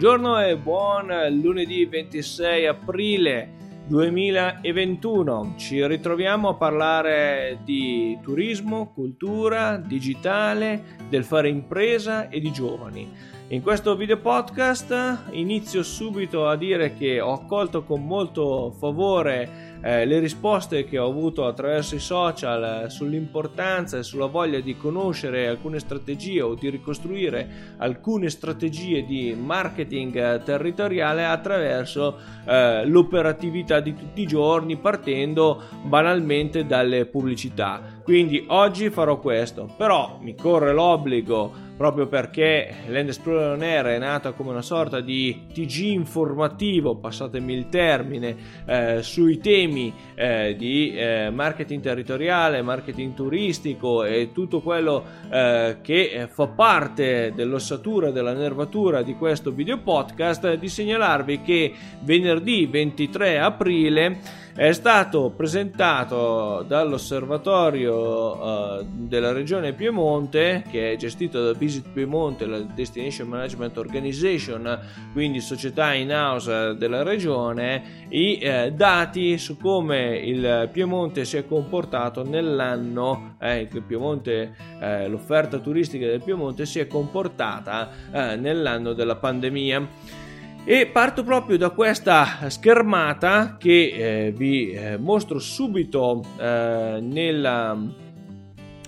Buongiorno e buon lunedì 26 aprile 2021. Ci ritroviamo a parlare di turismo, cultura, digitale, del fare impresa e di giovani. In questo video podcast inizio subito a dire che ho accolto con molto favore eh, le risposte che ho avuto attraverso i social eh, sull'importanza e sulla voglia di conoscere alcune strategie o di ricostruire alcune strategie di marketing eh, territoriale attraverso eh, l'operatività di tutti i giorni partendo banalmente dalle pubblicità. Quindi oggi farò questo, però mi corre l'obbligo proprio perché Land Explorer On Air è nata come una sorta di TG informativo, passatemi il termine, eh, sui temi eh, di eh, marketing territoriale, marketing turistico e tutto quello eh, che fa parte dell'ossatura della nervatura di questo video podcast, di segnalarvi che venerdì 23 aprile è stato presentato dall'osservatorio uh, della regione Piemonte che è gestito da Visit Piemonte, la Destination Management Organization, quindi società in house della regione, i eh, dati su come il Piemonte si è comportato nell'anno, eh, Piemonte, eh, l'offerta turistica del Piemonte si è comportata eh, nell'anno della pandemia. E parto proprio da questa schermata che eh, vi eh, mostro subito eh, nella,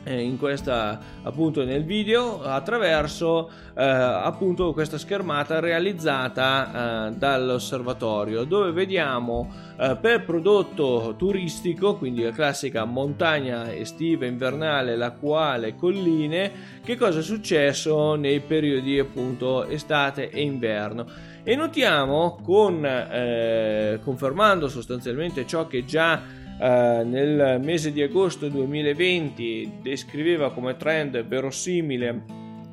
eh, in questa appunto nel video attraverso eh, appunto questa schermata realizzata eh, dall'osservatorio dove vediamo eh, per prodotto turistico quindi la classica montagna estiva invernale lacuale colline che cosa è successo nei periodi appunto estate e inverno e notiamo con, eh, confermando sostanzialmente ciò che già eh, nel mese di agosto 2020 descriveva come trend verosimile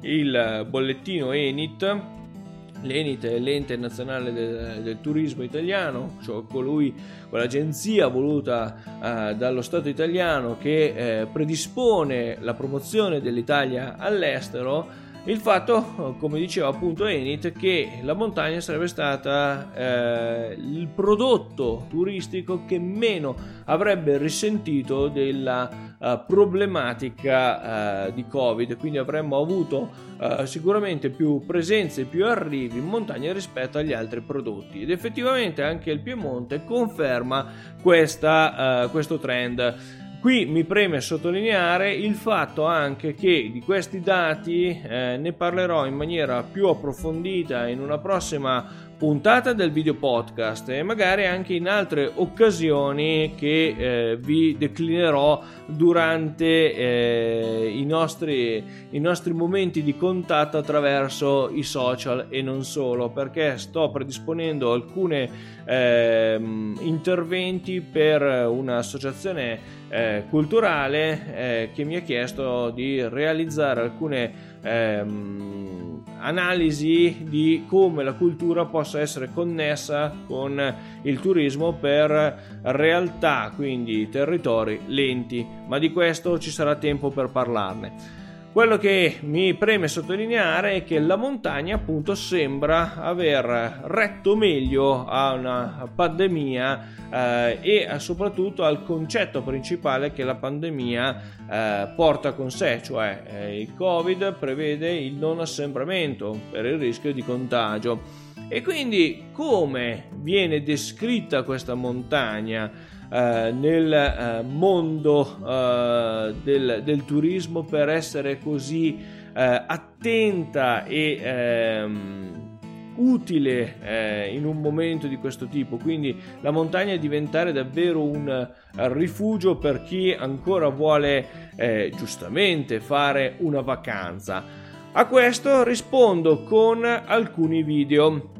il bollettino Enit L'Enit è l'ente nazionale del, del, turismo italiano, cioè colui, quell'agenzia voluta uh, dallo Stato italiano che eh, predispone la promozione dell'Italia all'estero il fatto, come diceva appunto Enit, che la montagna sarebbe stata eh, il prodotto turistico che meno avrebbe risentito della uh, problematica uh, di Covid, quindi avremmo avuto uh, sicuramente più presenze, più arrivi in montagna rispetto agli altri prodotti ed effettivamente anche il Piemonte conferma questa, questo trend. Qui mi preme sottolineare il fatto anche che di questi dati eh, ne parlerò in maniera più approfondita in una prossima puntata del video podcast e magari anche in altre occasioni che eh, vi declinerò durante eh, i, nostri, i, nostri, momenti di contatto attraverso i social e non solo perché sto predisponendo alcuni eh, interventi per un'associazione eh, culturale eh, che mi ha chiesto di realizzare alcune ehm, analisi di come la cultura possa essere connessa con il turismo per realtà, quindi territori lenti, ma di questo ci sarà tempo per parlarne. Quello che mi preme sottolineare è che la montagna appunto sembra aver retto meglio a una pandemia eh, e soprattutto al concetto principale che la pandemia eh, porta con sé, cioè eh, il Covid prevede il non assembramento per il rischio di contagio. E quindi come viene descritta questa montagna? Eh, nel eh, mondo eh, del, del, turismo per essere così eh, attenta e ehm, utile eh, in un momento di questo tipo. Quindi la montagna diventare davvero un rifugio per chi ancora vuole giustamente fare una vacanza. A questo rispondo con alcuni video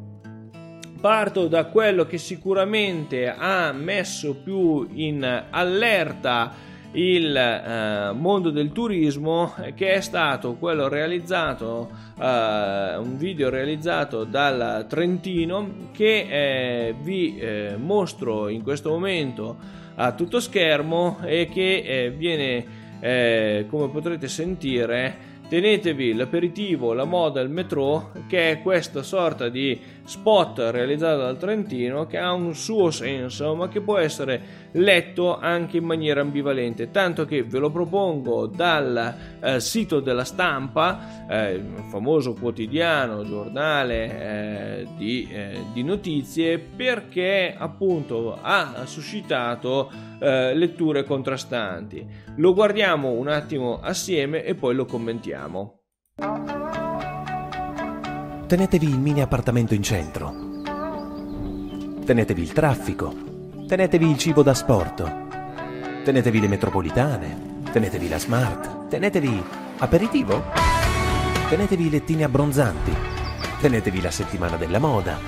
parto da quello che sicuramente ha messo più in allerta il eh, mondo del turismo che è stato quello realizzato eh, un video realizzato dal Trentino che eh, vi eh, mostro in questo momento a tutto schermo e che eh, viene eh, come potrete sentire tenetevi l'aperitivo, la moda, il metro, che è questa sorta di spot realizzato dal Trentino che ha un suo senso, ma che può essere letto anche in maniera ambivalente, tanto che ve lo propongo dal eh, sito della stampa, eh, famoso quotidiano, giornale eh, di, eh, di, notizie, perché appunto ha suscitato eh, letture contrastanti. Lo guardiamo un attimo assieme e poi lo commentiamo. Tenetevi il mini appartamento in centro. Tenetevi il traffico. Tenetevi il cibo da sport. Tenetevi le metropolitane. Tenetevi la smart. Tenetevi aperitivo. Tenetevi i lettini abbronzanti. Tenetevi la settimana della moda.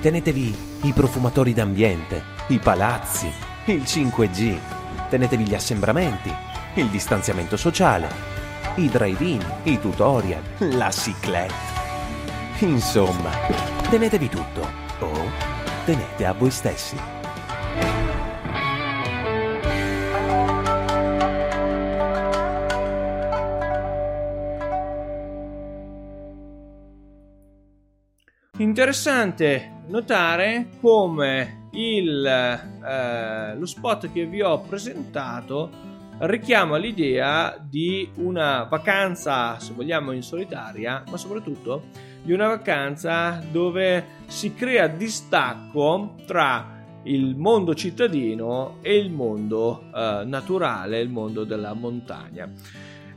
Tenetevi i profumatori d'ambiente, i palazzi, il 5G. Tenetevi gli assembramenti, il distanziamento sociale, i drive-in, i tutorial, la ciclette. Insomma, tenetevi tutto o tenete a voi stessi. Interessante notare come il, eh, lo spot che vi ho presentato richiama l'idea di una vacanza, se vogliamo, in solitaria, ma soprattutto di una vacanza dove si crea distacco tra il mondo cittadino e il mondo eh, naturale, il mondo della montagna.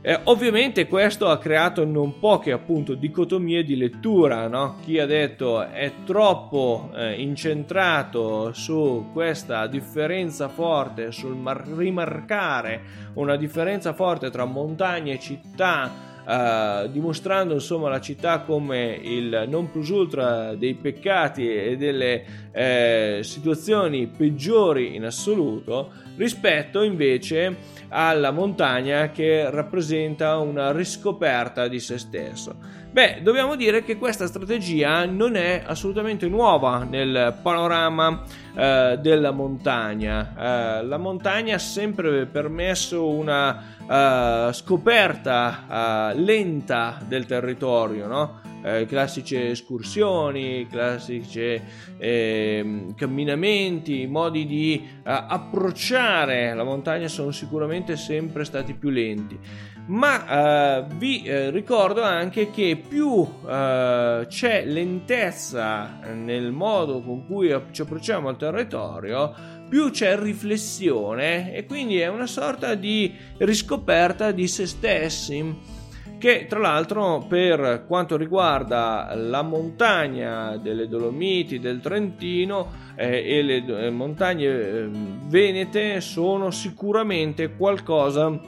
Eh, ovviamente questo ha creato non poche appunto dicotomie di lettura, no? chi ha detto è troppo eh, incentrato su questa differenza forte, sul mar- rimarcare una differenza forte tra montagna e città Uh, dimostrando insomma la città come il non plus ultra dei peccati e delle eh, situazioni peggiori in assoluto rispetto invece alla montagna che rappresenta una riscoperta di se stesso. Beh, dobbiamo dire che questa strategia non è assolutamente nuova nel panorama eh, della montagna. Eh, la montagna ha sempre permesso una uh, scoperta uh, lenta del territorio, no? Eh, classiche escursioni, classici eh, camminamenti, modi di eh, approcciare la montagna sono sicuramente sempre stati più lenti. Ma eh, vi eh, ricordo anche che più c'è lentezza nel modo con cui ci approcciamo al territorio, più c'è riflessione e quindi è una sorta di riscoperta di se stessi che tra l'altro per quanto riguarda la montagna delle Dolomiti del Trentino eh, e le eh, montagne eh, venete sono sicuramente qualcosa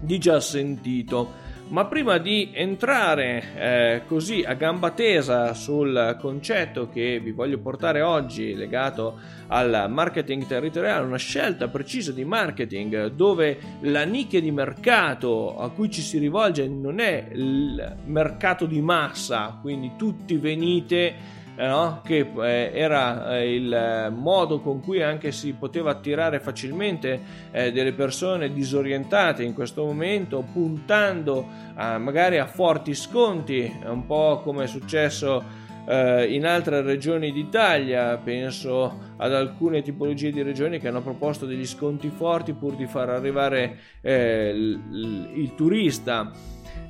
di già sentito ma prima di entrare eh, così a gamba tesa sul concetto che vi voglio portare oggi legato al marketing territoriale, una scelta precisa di marketing dove la nicchia di mercato a cui ci si rivolge non è il mercato di massa, quindi tutti venite no? che eh, era eh, il modo con cui anche si poteva attirare facilmente eh, delle persone disorientate in questo momento, puntando a, magari a forti sconti, un po' come è successo eh, in altre regioni d'Italia, penso ad alcune tipologie di regioni che hanno proposto degli sconti forti pur di far arrivare eh, il, il turista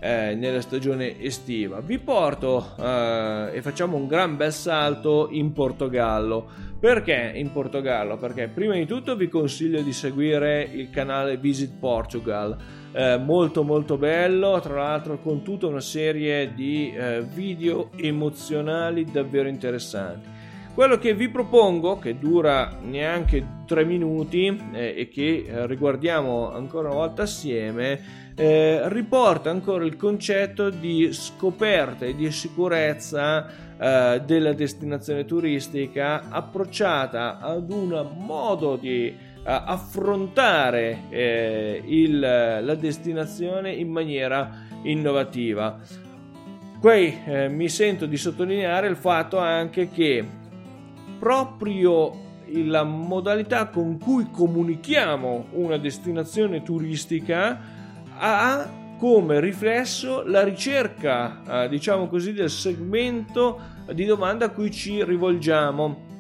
eh, nella stagione estiva. Vi porto eh, e facciamo un gran bel salto in Portogallo. Perché in Portogallo? Perché prima di tutto vi consiglio di seguire il canale Visit Portugal. Eh, molto molto bello, tra l'altro con tutta una serie di eh, video emozionali davvero interessanti. Quello che vi propongo, che dura neanche tre minuti eh, e che eh, riguardiamo ancora una volta assieme, eh, riporta ancora il concetto di scoperta e di sicurezza eh, della destinazione turistica approcciata ad un modo di affrontare eh, il, la destinazione in maniera innovativa. Qui eh, mi sento di sottolineare il fatto anche che proprio la modalità con cui comunichiamo una destinazione turistica ha come riflesso la ricerca, eh, diciamo così, del segmento di domanda a cui ci rivolgiamo.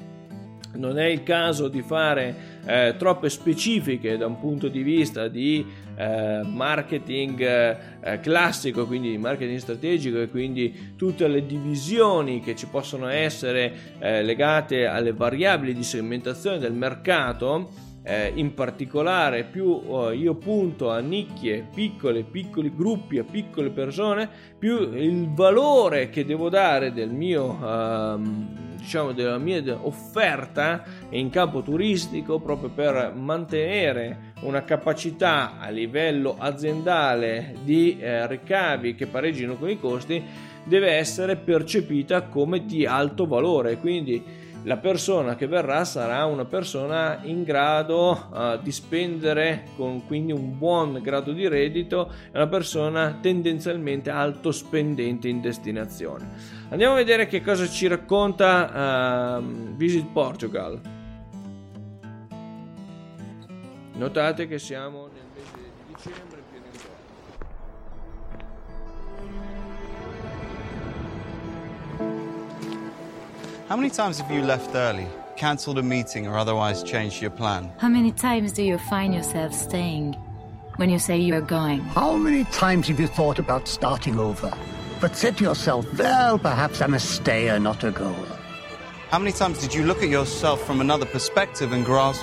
Non è il caso di fare eh, troppe specifiche da un punto di vista di eh, marketing eh, classico, quindi marketing strategico e quindi tutte le divisioni che ci possono essere eh, legate alle variabili di segmentazione del mercato. Eh, in particolare più oh, io punto a nicchie piccole, piccoli gruppi, a piccole persone, più il valore che devo dare del mio um, diciamo, della mia offerta in campo turistico proprio per mantenere una capacità a livello aziendale di eh, ricavi che pareggino con i costi deve essere percepita come di alto valore. Quindi la persona che verrà sarà una persona in grado uh, di spendere con quindi un buon grado di reddito è una persona tendenzialmente alto spendente in destinazione. Andiamo a vedere che cosa ci racconta uh, Visit Portugal. Notate che siamo How many times have you left early, cancelled a meeting, or otherwise changed your plan? How many times do you find yourself staying when you say you're going? How many times have you thought about starting over, but said to yourself, well, perhaps I'm a stayer, not a goer? How many times did you look at yourself from another perspective and grasp,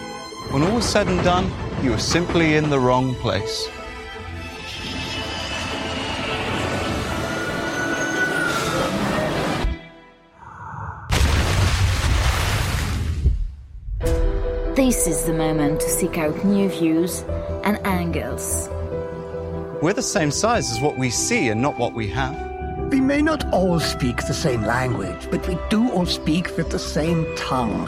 when all was said and done, you were simply in the wrong place? This is the moment to seek out new views and angles. We're the same size as what we see and not what we have. We may not all speak the same language, but we do all speak with the same tongue.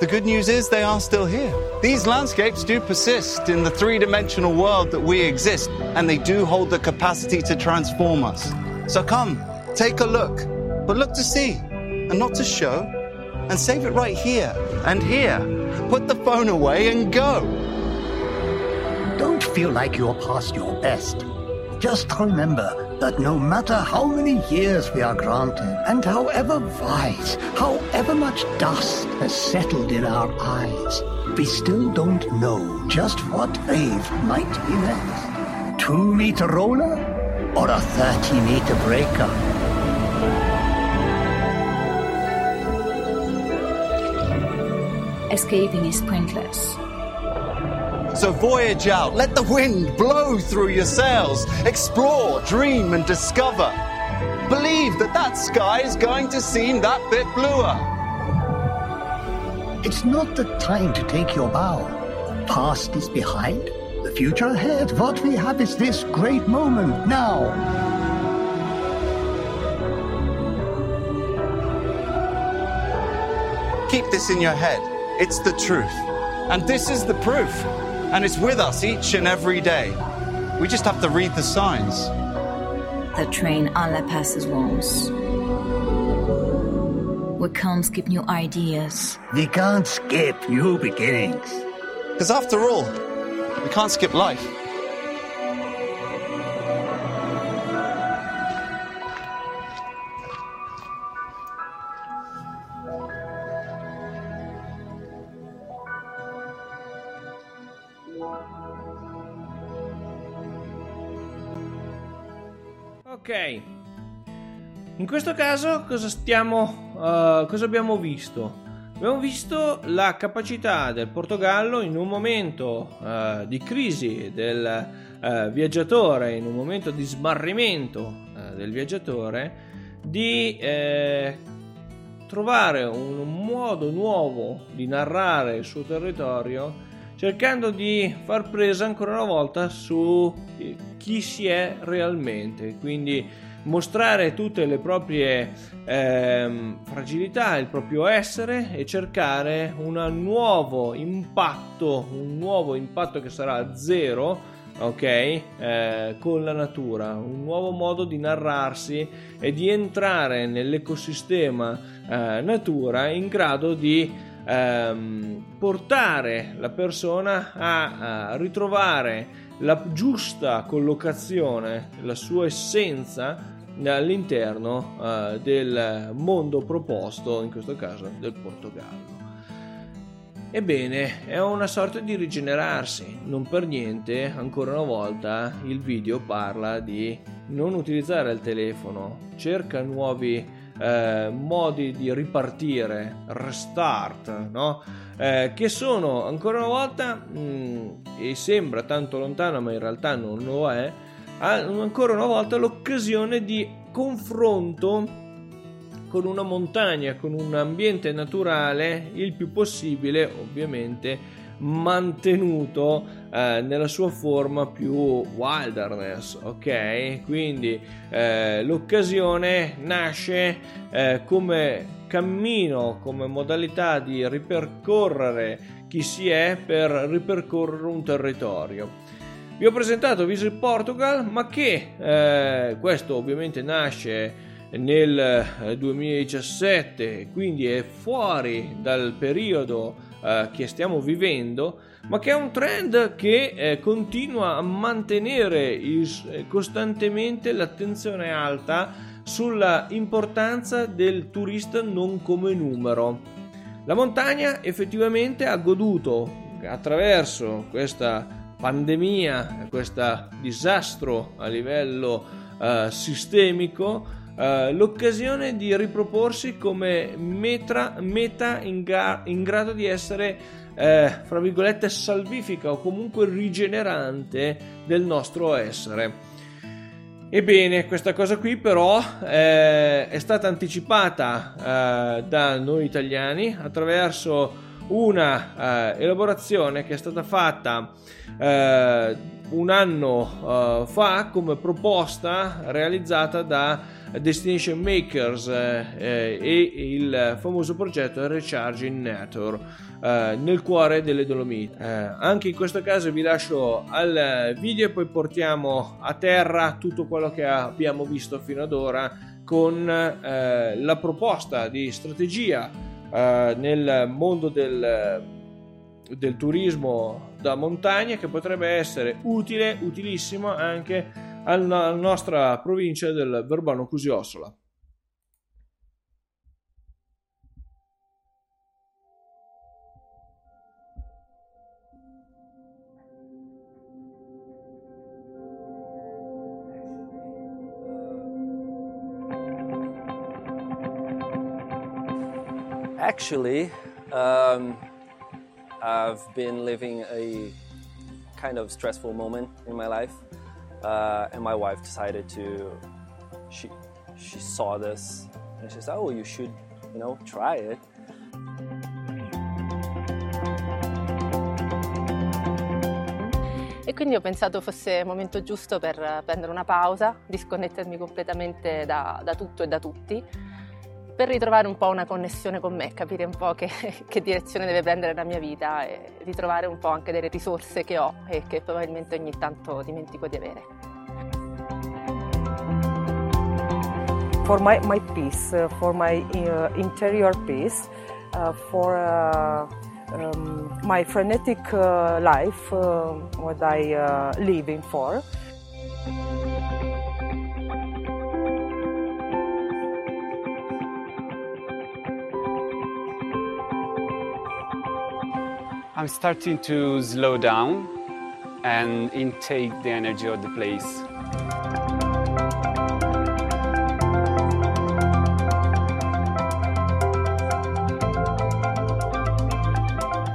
The good news is they are still here. These landscapes do persist in the three dimensional world that we exist, and they do hold the capacity to transform us. So come, take a look, but look to see, and not to show, and save it right here and here. Put the phone away and go. Don't feel like you're past your best. Just remember that no matter how many years we are granted, and however wise, however much dust has settled in our eyes, we still don't know just what wave might be next. Two meter roller or a 30 meter breaker? Escaping is pointless. So voyage out, let the wind blow through your sails, explore, dream, and discover. Believe that that sky is going to seem that bit bluer. It's not the time to take your bow. Past is behind, the future ahead. What we have is this great moment now. Keep this in your head. It's the truth. And this is the proof. And it's with us each and every day. We just have to read the signs. The train only passes once. We can't skip new ideas. We can't skip new beginnings. Because after all, we can't skip life. Questo caso cosa stiamo uh, cosa abbiamo visto? Abbiamo visto la capacità del Portogallo in un momento uh, di crisi del uh, viaggiatore, in un momento di smarrimento del viaggiatore, di eh, trovare un modo nuovo di narrare il suo territorio cercando di far presa ancora una volta su chi si è realmente, quindi mostrare tutte le proprie eh, fragilità, il proprio essere e cercare un nuovo impatto, un nuovo impatto che sarà zero, ok, eh, con la natura, un nuovo modo di narrarsi e di entrare nell'ecosistema eh, natura in grado di ehm, portare la persona a, a ritrovare la giusta collocazione, la sua essenza all'interno uh, del mondo proposto, in questo caso del Portogallo. Ebbene, è una sorta di rigenerarsi, non per niente, ancora una volta il video parla di non utilizzare il telefono, cerca nuovi eh, modi di ripartire, restart, no? Eh, che sono ancora una volta, mh, mm, e sembra tanto lontano ma in realtà non lo è, ancora una volta l'occasione di confronto con una montagna, con un ambiente naturale il più possibile, ovviamente mantenuto eh, nella sua forma più wilderness, ok? Quindi eh, l'occasione nasce eh, come cammino, come modalità di ripercorrere chi si è per ripercorrere un territorio. Vi ho presentato Visit Portugal, ma che eh, questo ovviamente nasce nel 2017, eh, quindi è fuori dal periodo eh, che stiamo vivendo, ma che è un trend che eh, continua a mantenere il, eh, costantemente l'attenzione alta sulla importanza del turista non come numero. La montagna effettivamente ha goduto attraverso questa pandemia, questo disastro a livello uh, sistemico, Uh, l'occasione di riproporsi come metra, meta in, ga- in, grado di essere, eh, fra virgolette, salvifica o comunque rigenerante del nostro essere. Ebbene, questa cosa qui però eh, è stata anticipata eh, da noi italiani attraverso una eh, elaborazione che è stata fatta un anno fa come proposta realizzata da Destination Makers eh, eh, e il famoso progetto Recharging Network eh, nel cuore delle Dolomiti. Eh, anche in questo caso vi lascio al video e poi portiamo a terra tutto quello che abbiamo visto fino ad ora con eh, la proposta di strategia eh, nel mondo del, del turismo da montagna che potrebbe essere utile, utilissimo anche alla nostra provincia del Verbano Cusiossola. Actually, um, I've been living a kind of stressful moment in my life. uh, and my wife decided to she she saw this and she said oh you should you know try it E quindi ho pensato fosse il momento giusto per prendere una pausa, disconnettermi completamente da, da tutto e da tutti per ritrovare un po' una connessione con me, capire un po' che, che, direzione deve prendere la mia vita e ritrovare un po' anche delle risorse che ho e che probabilmente ogni tanto dimentico di avere. For my, my peace, uh, for my uh, interior peace, uh, for uh, um, my frenetic uh, life, what I uh, living for. I'm starting to slow down and intake the energy of the place.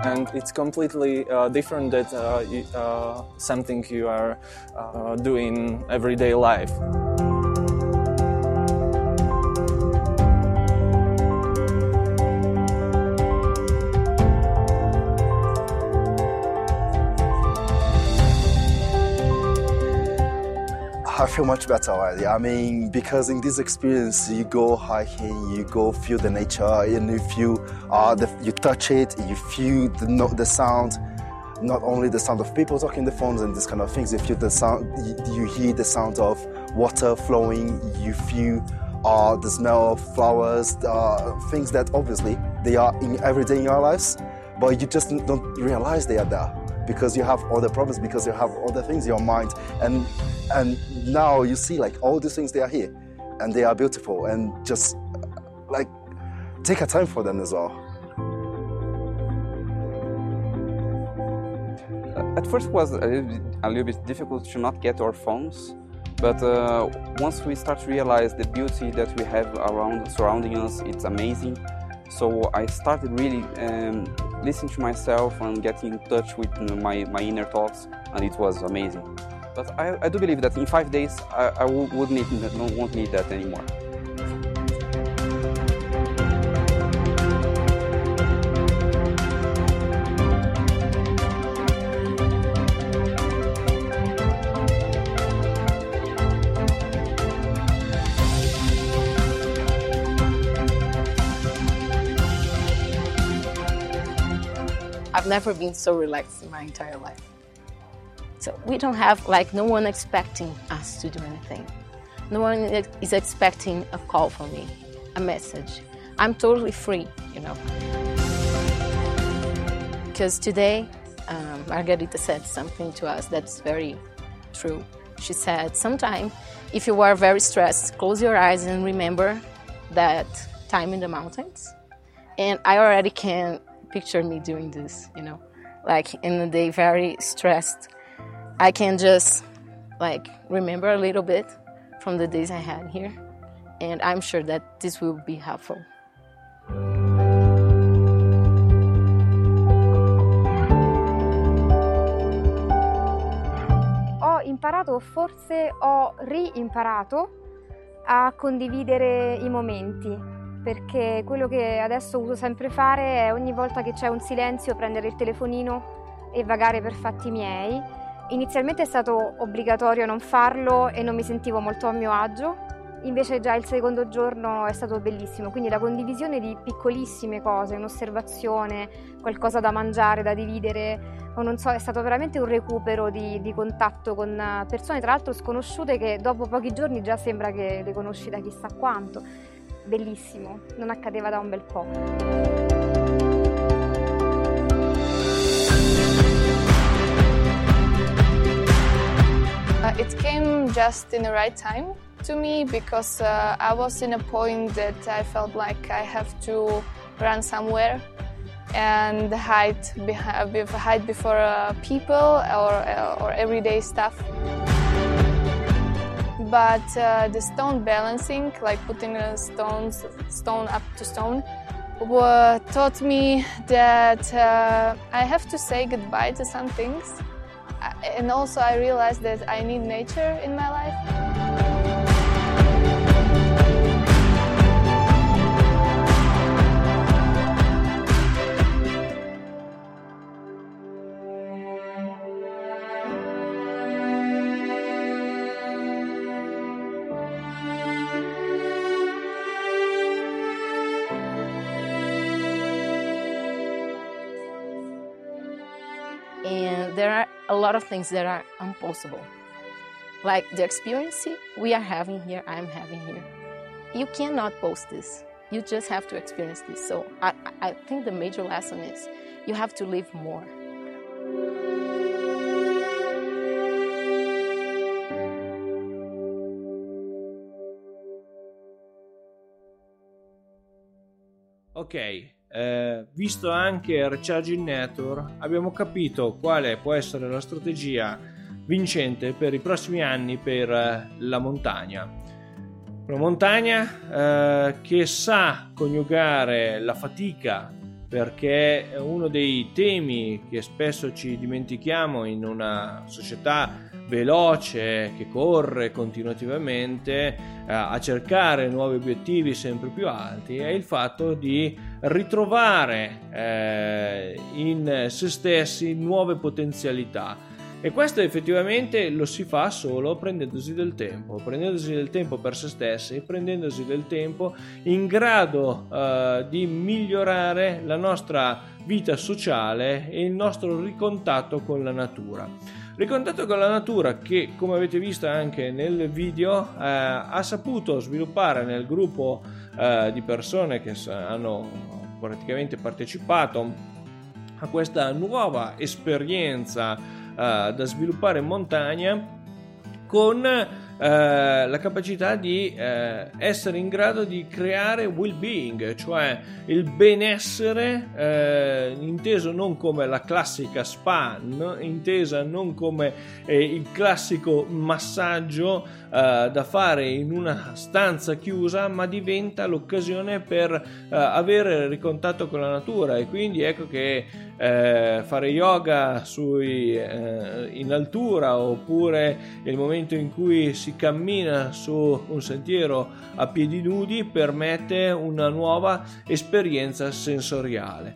and it's completely uh, different than uh, uh, something you are uh, doing everyday life. I feel much better already. I mean, because in this experience, you go hiking, you go feel the nature, and you feel, uh, the, you touch it, you feel the, the sound, not only the sound of people talking the phones and this kind of things, you feel the sound, you, you hear the sound of water flowing, you feel uh, the smell of flowers, uh, things that obviously they are in every day in our lives, but you just don't realize they are there. because you have other problems, because you have other things in your mind, and and now you see like all these things they are here, and they are beautiful, and just like take a time for them as well. At first, it was a little, bit, a little bit difficult to not get our phones, but uh, once we start to realize the beauty that we have around surrounding us, it's amazing. So I started really um, listening to myself and getting in touch with my, my inner thoughts, and it was amazing. But I, I do believe that in five days, I, I would need, won't need that anymore. I've never been so relaxed in my entire life. So we don't have like no one expecting us to do anything. No one is expecting a call from me, a message. I'm totally free, you know. Because today, um, Margarita said something to us that's very true. She said, Sometime, if you are very stressed, close your eyes and remember that time in the mountains. And I already can picture me doing this, you know, like in the day, very stressed. I can just like remember a little bit from the days I had here, and I'm sure that this will be helpful. Ho imparato, forse ho reimparato a condividere i momenti, perché quello che adesso uso sempre fare è ogni volta che c'è un silenzio prendere il telefonino e vagare per fatti miei. Inizialmente è stato obbligatorio non farlo e non mi sentivo molto a mio agio, invece già il secondo giorno è stato bellissimo, quindi la condivisione di piccolissime cose, un'osservazione, qualcosa da mangiare, da dividere, o non so, è stato veramente un recupero di, di contatto con persone tra l'altro sconosciute che dopo pochi giorni già sembra che le conosci da chissà quanto bellissimo, non accadeva da un bel po'. It came just in the right time to me because uh, I was in a point that I felt like I have to run somewhere and hide, behind, hide before uh, people or, or everyday stuff but uh, the stone balancing, like putting a stones, stone up to stone, taught me that uh, I have to say goodbye to some things. And also, I realized that I need nature in my life. There are a lot of things that are impossible. Like the experience we are having here i'm having here. You cannot post this. You just have to experience this. So i, I think the major lesson is you have to live more. Ok, eh, visto anche Recharging Network, abbiamo capito quale può essere la strategia vincente per i prossimi anni per eh, la montagna. Una montagna eh, che sa coniugare la fatica perché uno dei temi che spesso ci dimentichiamo in una società veloce che corre continuativamente eh, a cercare nuovi obiettivi sempre più alti è il fatto di ritrovare eh, in se stessi nuove potenzialità e questo effettivamente lo si fa solo prendendosi del tempo, prendendosi del tempo per se stessi, prendendosi del tempo in grado eh, di migliorare la nostra vita sociale e il nostro ricontatto con la natura. Ricontatto con la natura che, come avete visto anche nel video, eh, ha saputo sviluppare nel gruppo eh, di persone che hanno praticamente partecipato a questa nuova esperienza uh, da sviluppare in montagna con eh, la capacità di eh, essere in grado di creare well-being, cioè il benessere eh, inteso non come la classica spa, no? intesa non come eh, il classico massaggio eh, da fare in una stanza chiusa, ma diventa l'occasione per avere ricontatto con la natura e quindi ecco che fare yoga sui, in altura oppure il momento in cui si si cammina su un sentiero a piedi nudi permette una nuova esperienza sensoriale.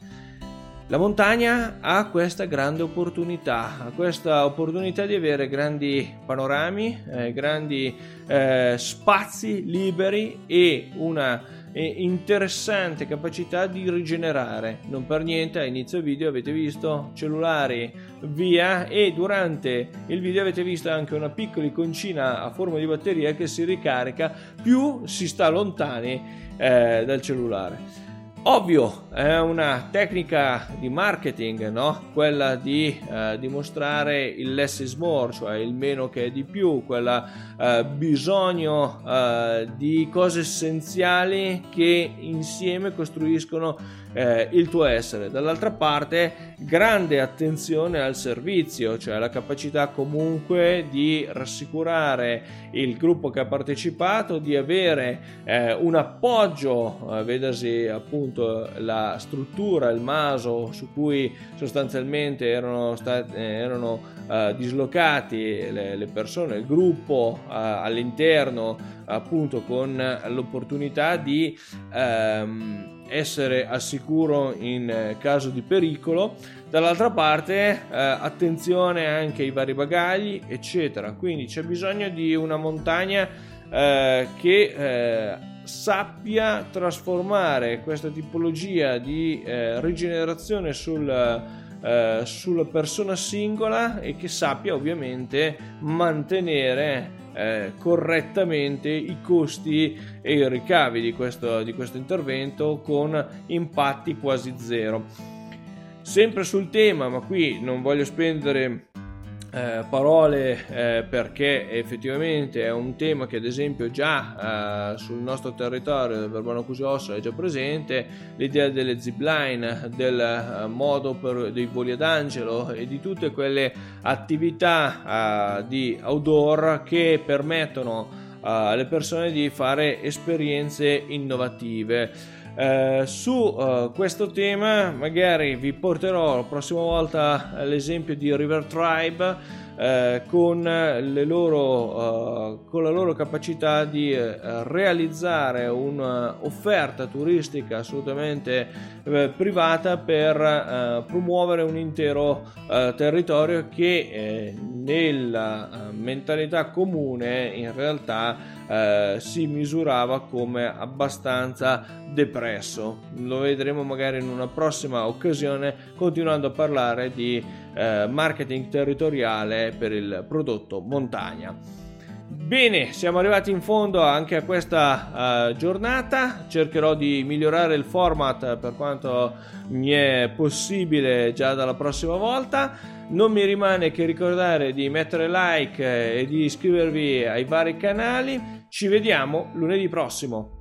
La montagna ha questa grande opportunità, ha questa opportunità di avere grandi panorami, eh, grandi eh, spazi liberi e una e interessante capacità di rigenerare. Non per niente a inizio video avete visto cellulari via e durante il video avete visto anche una piccola iconcina a forma di batteria che si ricarica più si sta lontani eh, dal cellulare. Ovvio, è una tecnica di marketing, no? quella di eh, dimostrare il less is more, cioè il meno che è di più, quella eh, bisogno eh, di cose essenziali che insieme costruiscono eh, il tuo essere. Dall'altra parte, grande attenzione al servizio, cioè la capacità comunque di rassicurare il gruppo che ha partecipato, di avere eh, un appoggio, eh, vedasi appunto la struttura, il maso su cui sostanzialmente erano, stati, eh, erano eh, dislocati le, le, persone, il gruppo eh, all'interno appunto con l'opportunità di ehm, essere al sicuro in caso di pericolo. Dall'altra parte, eh, attenzione anche ai vari bagagli, eccetera. Quindi c'è bisogno di una montagna eh, che eh, sappia trasformare questa tipologia di eh, rigenerazione sul, eh, sulla persona singola e che sappia ovviamente mantenere eh, correttamente i costi e i ricavi di questo, di questo intervento con impatti quasi zero. Sempre sul tema, ma qui non voglio spendere eh, parole eh, perché effettivamente è un tema che ad esempio già eh, sul nostro territorio del Verbano Cusiosso è già presente. L'idea delle zipline del eh, modo per, dei voli ad angelo e di tutte quelle attività eh, di outdoor che permettono eh, alle persone di fare esperienze innovative eh, su uh, questo tema magari vi porterò la prossima volta l'esempio di River Tribe eh, con, loro, uh, con, la loro capacità di uh, realizzare un'offerta turistica assolutamente uh, privata per promuovere un intero territorio che nella mentalità comune in realtà eh, si misurava come abbastanza depresso. Lo vedremo magari in una prossima occasione continuando a parlare di eh, marketing territoriale per il prodotto montagna. Bene, siamo arrivati in fondo anche a questa uh, giornata. Cercherò di migliorare il format per quanto mi è possibile già dalla prossima volta. Non mi rimane che ricordare di mettere like e di iscrivervi ai vari canali. Ci vediamo lunedì prossimo.